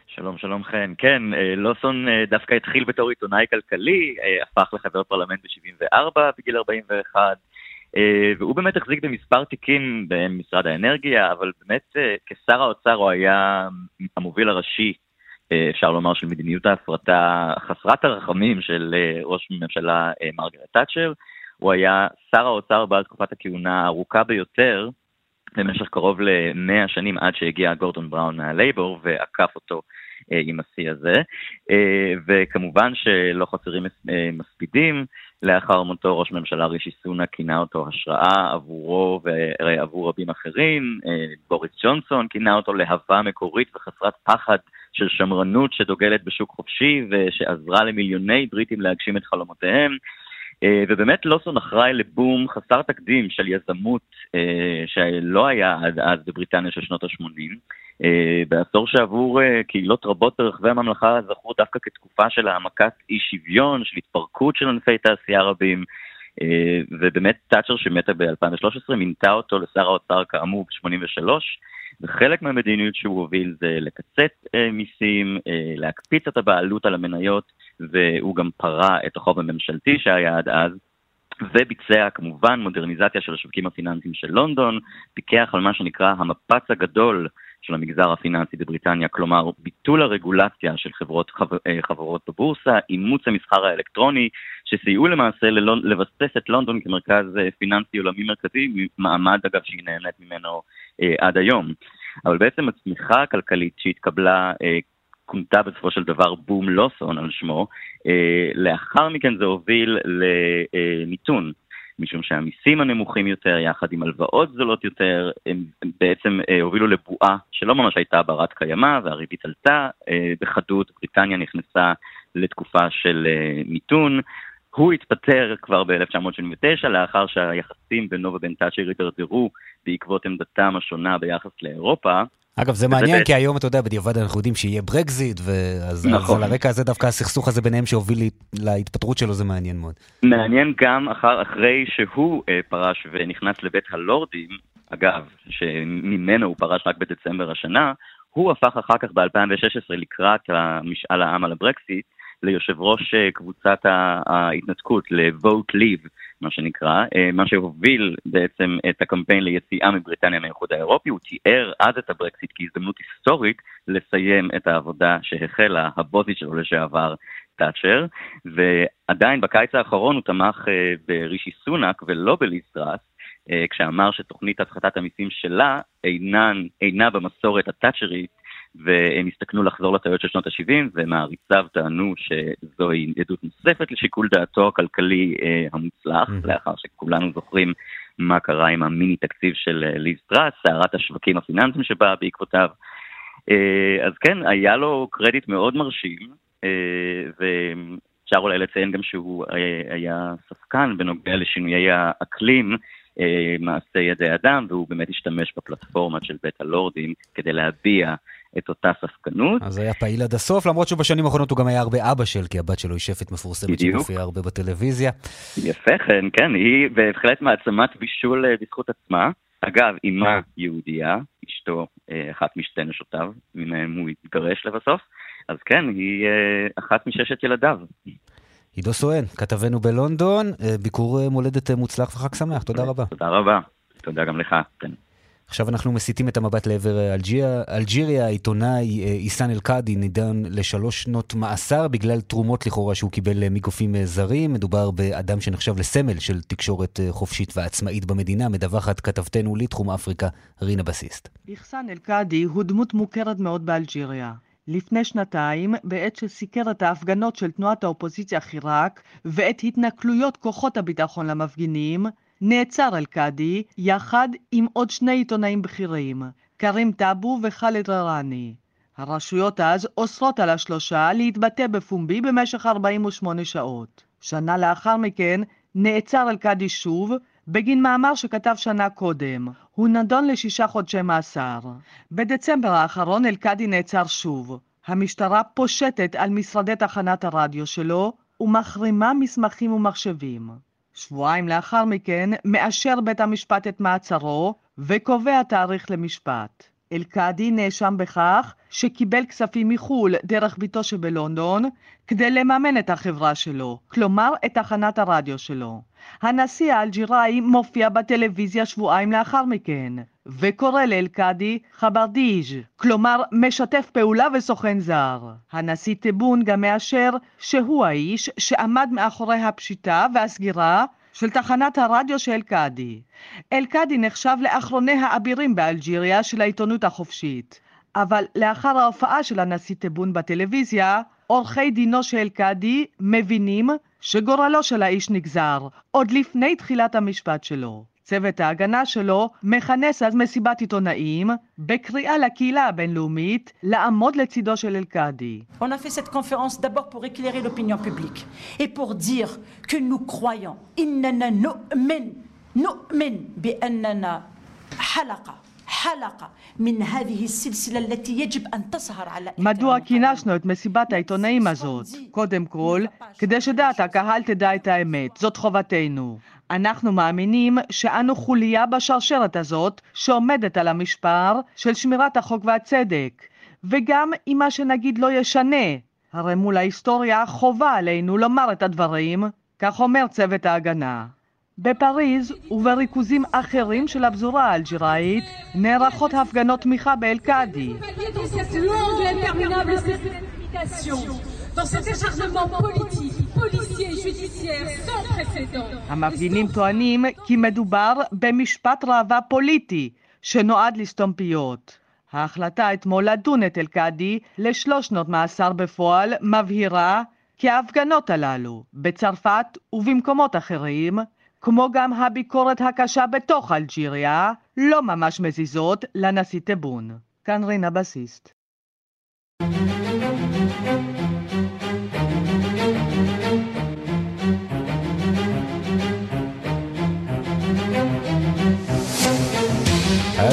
שלום, שלום חן. כן, אה, לוסון אה, דווקא התחיל בתור עיתונאי כלכלי, אה, הפך לחבר פרלמנט ב-74 בגיל 41, והוא באמת החזיק במספר תיקים במשרד האנרגיה, אבל באמת כשר האוצר הוא היה המוביל הראשי, אפשר לומר, של מדיניות ההפרטה חסרת הרחמים של ראש ממשלה מרגרט תאצ'ר. הוא היה שר האוצר בעל תקופת הכהונה הארוכה ביותר, במשך קרוב למאה שנים עד שהגיע גורדון בראון מהלייבור ועקף אותו אה, עם השיא הזה, אה, וכמובן שלא חסרים אה, מספידים, לאחר מותו ראש ממשלה רישי סונה כינה אותו השראה עבורו ועבור רבים אחרים, בוריס ג'ונסון כינה אותו להבה מקורית וחסרת פחד של שמרנות שדוגלת בשוק חופשי ושעזרה למיליוני בריטים להגשים את חלומותיהם. ובאמת לוסון אחראי לבום חסר תקדים של יזמות שלא היה עד אז בבריטניה של שנות ה-80. אה, בעשור שעבור אה, קהילות רבות ברחבי הממלכה זכו דווקא כתקופה של העמקת אי שוויון, של התפרקות של ענפי תעשייה רבים, אה, ובאמת תאצ'ר שמתה ב-2013 מינתה אותו לשר האוצר כאמור ב-83, וחלק מהמדיניות שהוא הוביל זה לקצץ מיסים, להקפיץ את הבעלות על המניות, והוא גם פרע את החוב הממשלתי שהיה עד אז. וביצע כמובן מודרניזציה של השווקים הפיננסיים של לונדון, פיקח על מה שנקרא המפץ הגדול של המגזר הפיננסי בבריטניה, כלומר ביטול הרגולציה של חברות, חבר, אה, חברות בבורסה, אימוץ המסחר האלקטרוני, שסייעו למעשה ללון, לבסס את לונדון כמרכז אה, פיננסי עולמי מרכזי, מעמד אגב שהיא נהנית ממנו אה, עד היום. אבל בעצם הצמיחה הכלכלית שהתקבלה אה, כונתה בסופו של דבר בום לוסון על שמו, אה, לאחר מכן זה הוביל למיתון. משום שהמיסים הנמוכים יותר, יחד עם הלוואות זולות יותר, הם בעצם אה, הובילו לבועה שלא ממש הייתה ברת קיימא, והריבית עלתה אה, בחדות, בריטניה נכנסה לתקופה של אה, מיתון. הוא התפטר כבר ב-1979, לאחר שהיחסים בינו ובין תאצ'ר הידרדרו בעקבות עמדתם השונה ביחס לאירופה. אגב, זה מעניין, כי היום, אתה יודע, בדיעבד אנחנו יודעים שיהיה ברקזיט, ואז נכון. על הרקע הזה דווקא הסכסוך הזה ביניהם שהוביל להתפטרות שלו, זה מעניין מאוד. מעניין גם אחר, אחרי שהוא אה, פרש ונכנס לבית הלורדים, אגב, שממנו הוא פרש רק בדצמבר השנה, הוא הפך אחר כך ב-2016 לקראת משאל העם על הברקסיט, ליושב ראש אה, קבוצת ההתנתקות, ל-vote leave, מה שנקרא, אה, מה שהוביל בעצם את הקמפיין ליציאה מבריטניה מהאיחוד האירופי, הוא תיאר אז את הברקסיט כהזדמנות היסטורית לסיים את העבודה שהחלה הבוסית שלו לשעבר, תאצ'ר, ועדיין בקיץ האחרון הוא תמך אה, ברישי סונאק ולא בליז טראס, כשאמר שתוכנית הפחתת המיסים שלה אינן, אינה במסורת התאצ'רית והם הסתכנו לחזור לטעויות של שנות ה-70, ומעריציו טענו שזוהי עדות נוספת לשיקול דעתו הכלכלי אה, המוצלח, mm-hmm. לאחר שכולנו זוכרים מה קרה עם המיני תקציב של אה, ליז טראס, סערת השווקים הפיננסיים שבאה בעקבותיו. אה, אז כן, היה לו קרדיט מאוד מרשים, אה, ואפשר אולי לציין גם שהוא אה, היה ספקן בנוגע לשינויי האקלים. אה, מעשה ידי אדם, והוא באמת השתמש בפלטפורמה של בית הלורדים כדי להביע את אותה ספקנות. אז היה פעיל עד הסוף, למרות שבשנים האחרונות הוא גם היה הרבה אבא של, כי הבת שלו היא שפת מפורסמת שמופיעה הרבה בטלוויזיה. יפה כן, כן, היא בהחלט מעצמת בישול אה, בזכות עצמה. אגב, אימה יהודייה, אשתו אה, אחת משתי נשותיו, ממהם הוא התגרש לבסוף, אז כן, היא אה, אחת מששת ילדיו. עידו סואן, כתבנו בלונדון, ביקור מולדת מוצלח וחג שמח, תודה רבה. תודה רבה, תודה גם לך. כן. עכשיו אנחנו מסיטים את המבט לעבר אה, אלג'יריה. אלג'יריה, העיתונאי אה, איסן אל-קאדי נידון לשלוש שנות מאסר בגלל תרומות לכאורה שהוא קיבל אה, מגופים זרים. מדובר באדם שנחשב לסמל של תקשורת חופשית ועצמאית במדינה, מדווחת כתבתנו לתחום אפריקה, רינה בסיסט. איחסן אל-קאדי הוא דמות מוכרת מאוד באלג'יריה. לפני שנתיים, בעת שסיקר את ההפגנות של תנועת האופוזיציה חיראק ואת התנכלויות כוחות הביטחון למפגינים, נעצר אל-קאדי יחד עם עוד שני עיתונאים בכירים, כרים טאבו וח'אלד רראני. הרשויות אז אוסרות על השלושה להתבטא בפומבי במשך 48 שעות. שנה לאחר מכן נעצר אל-קאדי שוב בגין מאמר שכתב שנה קודם. הוא נדון לשישה חודשי מאסר. בדצמבר האחרון אל-קאדי נעצר שוב. המשטרה פושטת על משרדי תחנת הרדיו שלו ומחרימה מסמכים ומחשבים. שבועיים לאחר מכן מאשר בית המשפט את מעצרו וקובע תאריך למשפט. אל-קאדי נאשם בכך שקיבל כספים מחו"ל דרך ביתו שבלונדון כדי לממן את החברה שלו, כלומר את תחנת הרדיו שלו. הנשיא האלג'יראי מופיע בטלוויזיה שבועיים לאחר מכן, וקורא לאל-קאדי חברדיג', כלומר משתף פעולה וסוכן זר. הנשיא טיבון גם מאשר שהוא האיש שעמד מאחורי הפשיטה והסגירה של תחנת הרדיו של אל-קאדי. אל-קאדי נחשב לאחרוני האבירים באלג'יריה של העיתונות החופשית. אבל לאחר ההופעה של הנשיא טיבון בטלוויזיה, עורכי דינו של אל-קאדי מבינים שגורלו של האיש נגזר, עוד לפני תחילת המשפט שלו. צוות ההגנה שלו מכנס אז מסיבת עיתונאים בקריאה לקהילה הבינלאומית לעמוד לצידו של אל-קאדי. On a fait cette conférence d'abord pour éclairer l'opinion publique et pour dire que nous croyons إننا نؤمن نؤمن بأننا حلقة حلقة من هذه السلسلة التي يجب أن تسهر على מדוע כינסנו את מסיבת העיתונאים הזאת? קודם כל, כדי שדעת הקהל תדע את האמת, זאת חובתנו. אנחנו מאמינים שאנו חוליה בשרשרת הזאת שעומדת על המשפר של שמירת החוק והצדק. וגם אם מה שנגיד לא ישנה, הרי מול ההיסטוריה חובה עלינו לומר את הדברים, כך אומר צוות ההגנה. בפריז ובריכוזים אחרים של הפזורה האלג'יראית נערכות הפגנות תמיכה באל-קאדי. המפגינים טוענים כי מדובר במשפט ראווה פוליטי שנועד לסתום פיות. ההחלטה אתמול לדון את אל-קאדי לשלוש שנות מאסר בפועל מבהירה כי ההפגנות הללו בצרפת ובמקומות אחרים כמו גם הביקורת הקשה בתוך אלג'יריה, לא ממש מזיזות לנשיא טבון. כאן רינה בסיסט.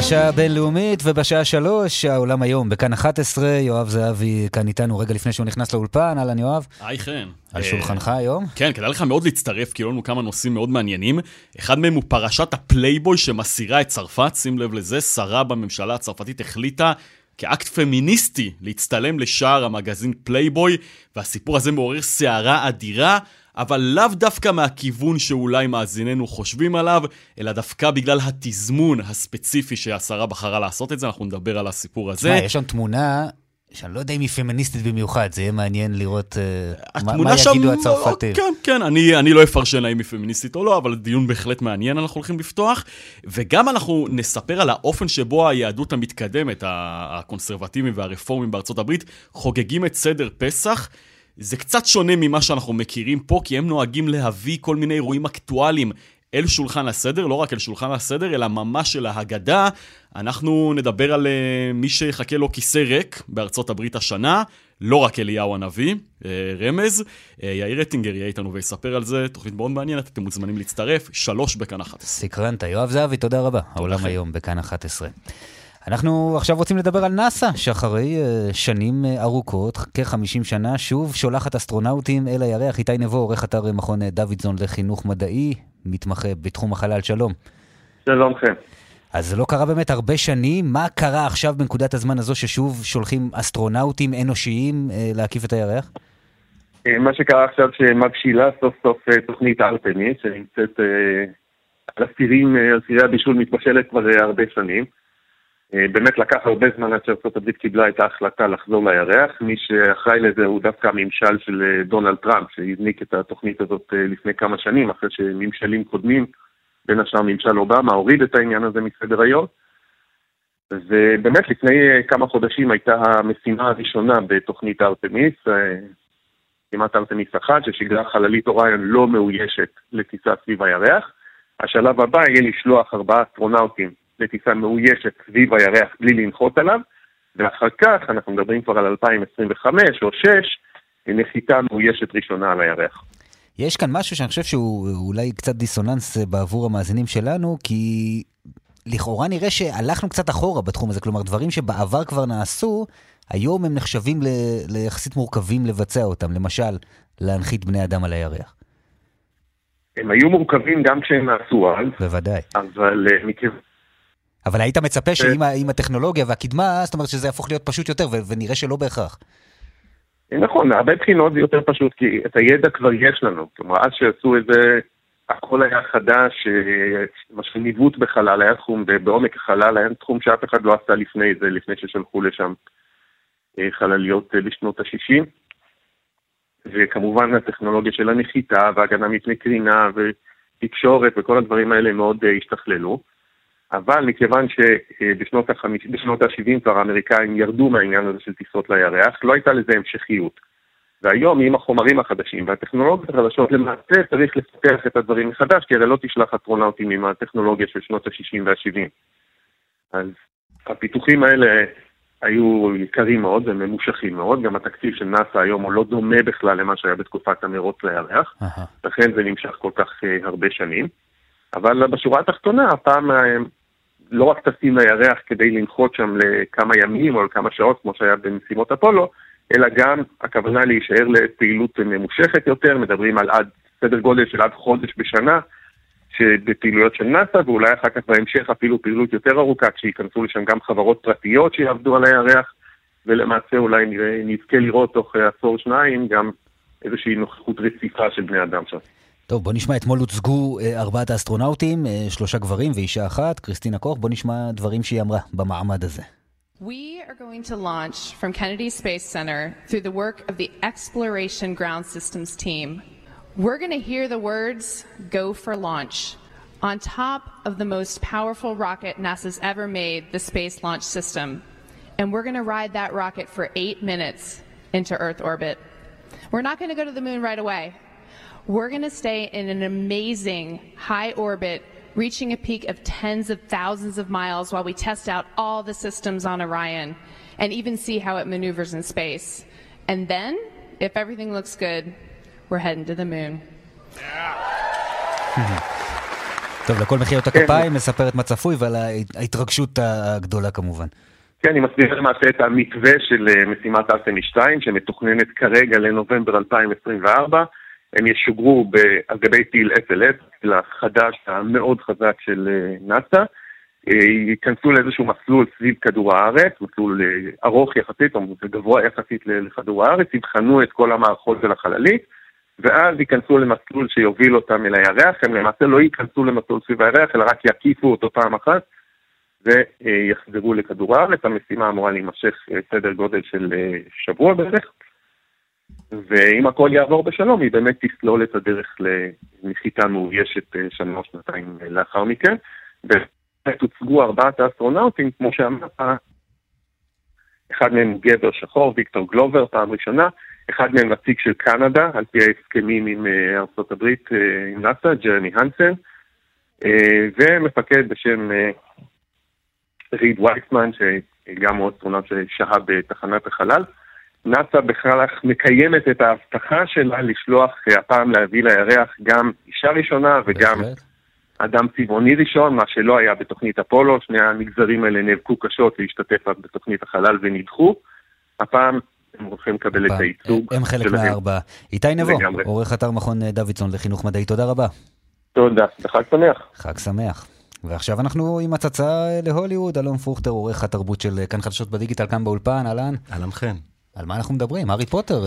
השעה הבינלאומית, ובשעה שלוש, העולם היום, בכאן 11, יואב זהבי כאן איתנו רגע לפני שהוא נכנס לאולפן, אהלן יואב. היי חן. על שולחנך היום? כן, כדאי לך מאוד להצטרף, כי היו לנו כמה נושאים מאוד מעניינים. אחד מהם הוא פרשת הפלייבוי שמסעירה את צרפת, שים לב לזה, שרה בממשלה הצרפתית החליטה כאקט פמיניסטי להצטלם לשער המגזין פלייבוי, והסיפור הזה מעורר סערה אדירה. אבל לאו דווקא מהכיוון שאולי מאזיננו חושבים עליו, אלא דווקא בגלל התזמון הספציפי שהשרה בחרה לעשות את זה, אנחנו נדבר על הסיפור הזה. תשמע, יש שם תמונה שאני לא יודע אם היא פמיניסטית במיוחד, זה יהיה מעניין לראות uh, מה, מה שם, יגידו הצרפתים. כן, כן, אני, אני לא אפרשן האם היא פמיניסטית או לא, אבל דיון בהחלט מעניין אנחנו הולכים לפתוח. וגם אנחנו נספר על האופן שבו היהדות המתקדמת, הקונסרבטיבים והרפורמים בארצות הברית, חוגגים את סדר פסח. זה קצת שונה ממה שאנחנו מכירים פה, כי הם נוהגים להביא כל מיני אירועים אקטואליים אל שולחן הסדר, לא רק אל שולחן הסדר, אלא ממש אל ההגדה. אנחנו נדבר על uh, מי שיחכה לו כיסא ריק בארצות הברית השנה, לא רק אליהו הנביא, uh, רמז. Uh, יאיר אטינגר יהיה איתנו ויספר על זה, תוכנית מאוד מעניינת, אתם מוזמנים להצטרף, שלוש בכאן 11. סקרנת, יואב זהבי, תודה רבה. העולם היום בכאן 11. אנחנו עכשיו רוצים לדבר על נאס"א, שאחרי uh, שנים uh, ארוכות, כ-50 שנה, שוב שולחת אסטרונאוטים אל הירח. איתי נבו, עורך אתר מכון דוידזון לחינוך מדעי, מתמחה בתחום החלל, שלום. שלום לכם. אז זה לא קרה באמת הרבה שנים, מה קרה עכשיו בנקודת הזמן הזו ששוב שולחים אסטרונאוטים אנושיים uh, להקיף את הירח? מה שקרה עכשיו שמבשילה סוף סוף תוכנית ארטמיס, שנמצאת על אסירים, אסירי הבישול מתבשלת כבר הרבה שנים. באמת לקח הרבה זמן עד הברית קיבלה את ההחלטה לחזור לירח. מי שאחראי לזה הוא דווקא הממשל של דונלד טראמפ, שהזניק את התוכנית הזאת לפני כמה שנים, אחרי שממשלים קודמים, בין השאר ממשל אובמה, הוריד את העניין הזה מסדר היום. ובאמת לפני כמה חודשים הייתה המשימה הראשונה בתוכנית ארתמיס, משימת ארתמיס אחת, ששיגרה חללית אוריון לא מאוישת לטיסה סביב הירח. השלב הבא יהיה לשלוח ארבעה אסטרונאוטים לטיסה מאוישת סביב הירח בלי לנחות עליו, ואחר כך, אנחנו מדברים כבר על 2025 או 6, נחיתה מאוישת ראשונה על הירח. יש כאן משהו שאני חושב שהוא אולי קצת דיסוננס בעבור המאזינים שלנו, כי לכאורה נראה שהלכנו קצת אחורה בתחום הזה, כלומר דברים שבעבר כבר נעשו, היום הם נחשבים ל- ליחסית מורכבים לבצע אותם, למשל, להנחית בני אדם על הירח. הם היו מורכבים גם כשהם נעשו אז. בוודאי. אבל uh, מכיוון... אבל היית מצפה שעם הטכנולוגיה והקדמה, זאת אומרת שזה יהפוך להיות פשוט יותר, ונראה שלא בהכרח. נכון, מהרבה בחינות זה יותר פשוט, כי את הידע כבר יש לנו. כלומר, אז שעשו איזה, הכל היה חדש, משהו ניווט בחלל, היה תחום, בעומק החלל היה תחום שאף אחד לא עשה לפני זה, לפני ששלחו לשם חלליות בשנות ה-60. וכמובן הטכנולוגיה של הנחיתה והגנה מפני קרינה ותקשורת וכל הדברים האלה מאוד השתכללו. אבל מכיוון שבשנות ה-70 כבר האמריקאים ירדו מהעניין הזה של טיסות לירח, לא הייתה לזה המשכיות. והיום עם החומרים החדשים והטכנולוגיות החדשות, למעשה צריך לפתח את הדברים מחדש, כי הרי לא תשלח אסטרונאוטים עם הטכנולוגיה של שנות ה-60 וה-70. אז הפיתוחים האלה היו יקרים מאוד וממושכים מאוד, גם התקציב של נאס"א היום הוא לא דומה בכלל למה שהיה בתקופת המרוץ לירח, לכן זה נמשך כל כך הרבה שנים. אבל בשורה התחתונה, הפעם לא רק טסים לירח כדי לנחות שם לכמה ימים או לכמה שעות, כמו שהיה במשימות אפולו, אלא גם הכוונה להישאר לפעילות ממושכת יותר, מדברים על עד סדר גודל של עד חודש בשנה, שבפעילויות של נאס"א, ואולי אחר כך בהמשך אפילו פעילות יותר ארוכה, כשייכנסו לשם גם חברות פרטיות שיעבדו על הירח, ולמעשה אולי נזכה לראות תוך עשור שניים גם איזושהי נוכחות רציפה של בני אדם שם. טוב, בוא נשמע, אתמול הוצגו ארבעת האסטרונאוטים, שלושה גברים ואישה אחת, קריסטינה קוך, בוא נשמע דברים שהיא אמרה במעמד הזה. We are going to launch from Kennedy Space Center through the work of the Exploration Ground Systems team. We're going to hear the words, go for launch, on top of the most powerful rocket NASA's ever made, the Space Launch System. And we're going to ride that rocket for eight minutes into Earth orbit. We're not going to go to the moon right away. We're going to stay in an amazing high orbit, reaching a peak of tens of thousands of miles while we test out all the systems on Orion and even see how it maneuvers in space. And then, if everything looks good, we're heading to the moon. טוב, לכל מחיאות הכפיים, מספרת מה צפוי ועל ההתרגשות הגדולה כמובן. כן, אני מסביר למעשה את המתווה של משימת ארתמי 2, שמתוכננת כרגע לנובמבר 2024. הם ישוגרו על גבי טיל SLS, לחדש המאוד חזק של נאס"א, ייכנסו לאיזשהו מסלול סביב כדור הארץ, מסלול ארוך יחסית, או גבוה יחסית לכדור הארץ, יבחנו את כל המערכות של החללית, ואז ייכנסו למסלול שיוביל אותם אל הירח, הם למעשה לא ייכנסו למסלול סביב הירח, אלא רק יקיפו אותו פעם אחת, ויחזרו לכדור הארץ. המשימה אמורה להימשך סדר גודל של שבוע בערך. ואם הכל יעבור בשלום, היא באמת תסלול את הדרך לנחיתה מאוישת שנה או שנתיים לאחר מכן. ובאמת הוצגו ארבעת האסטרונאוטים, כמו שאמרת, אחד מהם גבר שחור, ויקטור גלובר, פעם ראשונה, אחד מהם נציג של קנדה, על פי ההסכמים עם ארצות הברית, עם נאס"א, ג'רמי הנסן, ומפקד בשם ריד וייסמן, שגם הוא אסטרונאוט ששהה בתחנת החלל. נאס"א בכלל מקיימת את ההבטחה שלה לשלוח הפעם להביא לירח גם אישה ראשונה וגם אדם צבעוני ראשון, מה שלא היה בתוכנית אפולו, שני המגזרים האלה נאבקו קשות להשתתף בתוכנית החלל ונדחו. הפעם הם הולכים לקבל את הייצוג הם חלק מהארבעה. איתי נבו, עורך אתר מכון דוידסון לחינוך מדעי, תודה רבה. תודה, וחג שמח. חג שמח. ועכשיו אנחנו עם הצצה להוליווד, אלון פרוכטר, עורך התרבות של כאן חדשות בדיגיטל, כאן באולפן, אהלן. אהלן חן. על מה אנחנו מדברים? הארי פוטר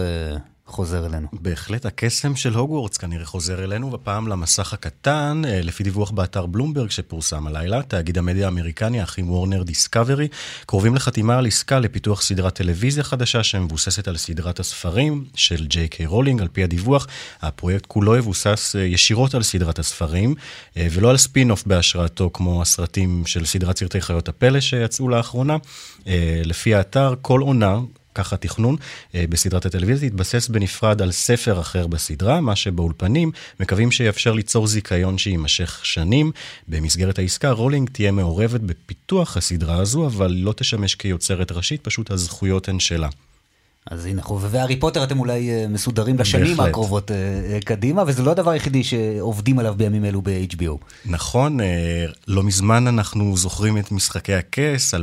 חוזר אלינו. בהחלט הקסם של הוגוורטס כנראה חוזר אלינו, ופעם למסך הקטן, אה, לפי דיווח באתר בלומברג שפורסם הלילה, תאגיד המדיה האמריקני, האחים וורנר דיסקאברי, קרובים לחתימה על עסקה לפיתוח סדרת טלוויזיה חדשה שמבוססת על סדרת הספרים של ג'יי קיי רולינג, על פי הדיווח, הפרויקט כולו יבוסס אה, ישירות על סדרת הספרים, אה, ולא על ספין-אוף בהשראתו כמו הסרטים של סדרת סרטי חיות הפלא שיצאו לאחרונה. לפי האתר, כל עונה, ככה תכנון, אה, בסדרת הטלוויזיה יתבסס בנפרד על ספר אחר בסדרה, מה שבאולפנים מקווים שיאפשר ליצור זיכיון שיימשך שנים. במסגרת העסקה, רולינג תהיה מעורבת בפיתוח הסדרה הזו, אבל לא תשמש כיוצרת ראשית, פשוט הזכויות הן שלה. אז הנה, חובבי הארי פוטר אתם אולי אה, מסודרים לשנים בהחלט. הקרובות אה, אה, קדימה, וזה לא הדבר היחידי שעובדים עליו בימים אלו ב-HBO. נכון, לא מזמן אנחנו זוכרים את משחקי הכס, 2018-2019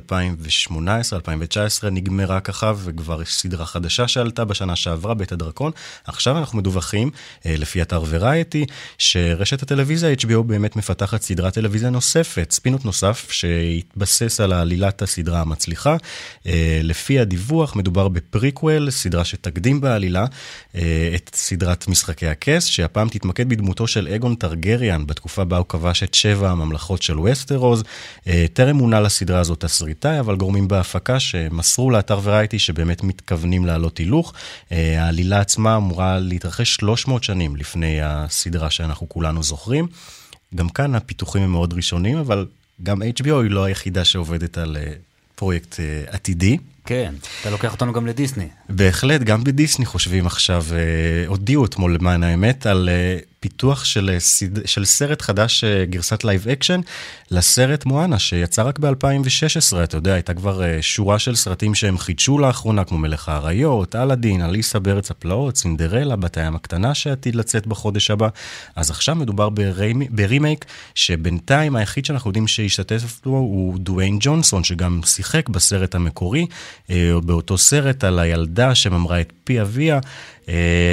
נגמרה ככה, וכבר יש סדרה חדשה שעלתה בשנה שעברה, בית הדרקון. עכשיו אנחנו מדווחים, לפי אתר ורייטי, שרשת הטלוויזיה HBO באמת מפתחת סדרת טלוויזיה נוספת, ספינות נוסף, שהתבסס על עלילת הסדרה המצליחה. לפי הדיווח, מדובר בפריקוול. פאוול, סדרה שתקדים בעלילה אה, את סדרת משחקי הכס, שהפעם תתמקד בדמותו של אגון טרגריאן, בתקופה בה הוא כבש את שבע הממלכות של ווסטרוז. אה, טרם מונה לסדרה הזאת תסריטאי, אבל גורמים בהפקה שמסרו לאתר ורייטי שבאמת מתכוונים להעלות הילוך. אה, העלילה עצמה אמורה להתרחש 300 שנים לפני הסדרה שאנחנו כולנו זוכרים. גם כאן הפיתוחים הם מאוד ראשונים, אבל גם HBO היא לא היחידה שעובדת על פרויקט עתידי. כן, אתה לוקח אותנו גם לדיסני. בהחלט, גם בדיסני חושבים עכשיו, אה, הודיעו אתמול למען האמת, על אה, פיתוח של, אה, סד... של סרט חדש, גרסת live action, לסרט מואנה, שיצא רק ב-2016, אתה יודע, הייתה כבר שורה של סרטים שהם חידשו לאחרונה, כמו מלך האריות, אלאדין, אליסה בארץ הפלאות, סינדרלה, בת הים הקטנה שעתיד לצאת בחודש הבא. אז עכשיו מדובר ברימי... ברימייק, שבינתיים היחיד שאנחנו יודעים שהשתתף בו הוא דוויין ג'ונסון, שגם שיחק בסרט המקורי, באותו סרט על הילדה שממרה את פי אביה,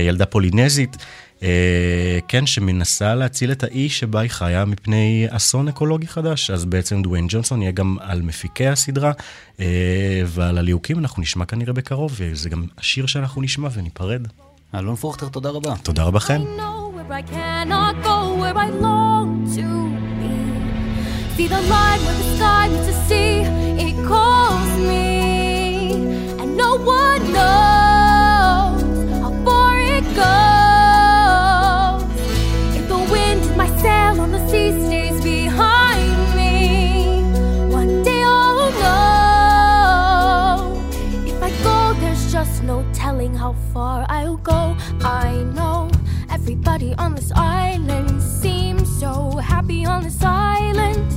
ילדה פולינזית. אה, כן, שמנסה להציל את האי שבה היא חיה מפני אסון אקולוגי חדש. אז בעצם דוויין ג'ונסון יהיה גם על מפיקי הסדרה, אה, ועל הליהוקים אנחנו נשמע כנראה בקרוב, וזה גם השיר שאנחנו נשמע וניפרד. אלון פרוכטר, תודה רבה. תודה רבה לכם. See the line where the sky meets the sea, it calls me, no one knows how far it goes. If the wind is my sail on the sea stays behind me. One day I'll know. If I go, there's just no telling how far I'll go. I know everybody on this island seems so happy on this island.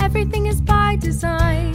Everything is by design.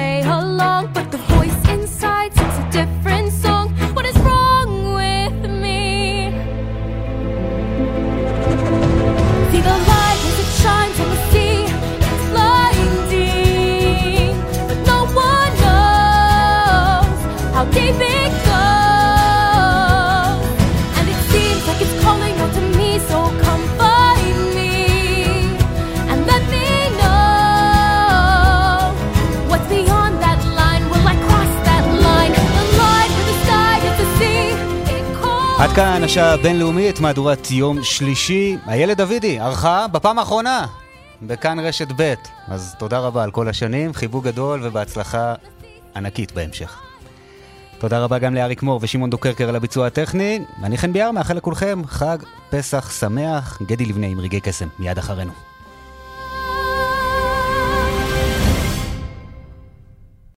עד כאן השעה הבינלאומית, מהדורת יום שלישי. איילת דוידי, ערכה בפעם האחרונה, בכאן רשת ב'. אז תודה רבה על כל השנים, חיבוק גדול ובהצלחה ענקית בהמשך. תודה רבה גם לאריק מור ושמעון דוקרקר על הביצוע הטכני. אני חן ביאר, מאחל לכולכם חג פסח שמח, גדי לבנה עם רגעי קסם, מיד אחרינו.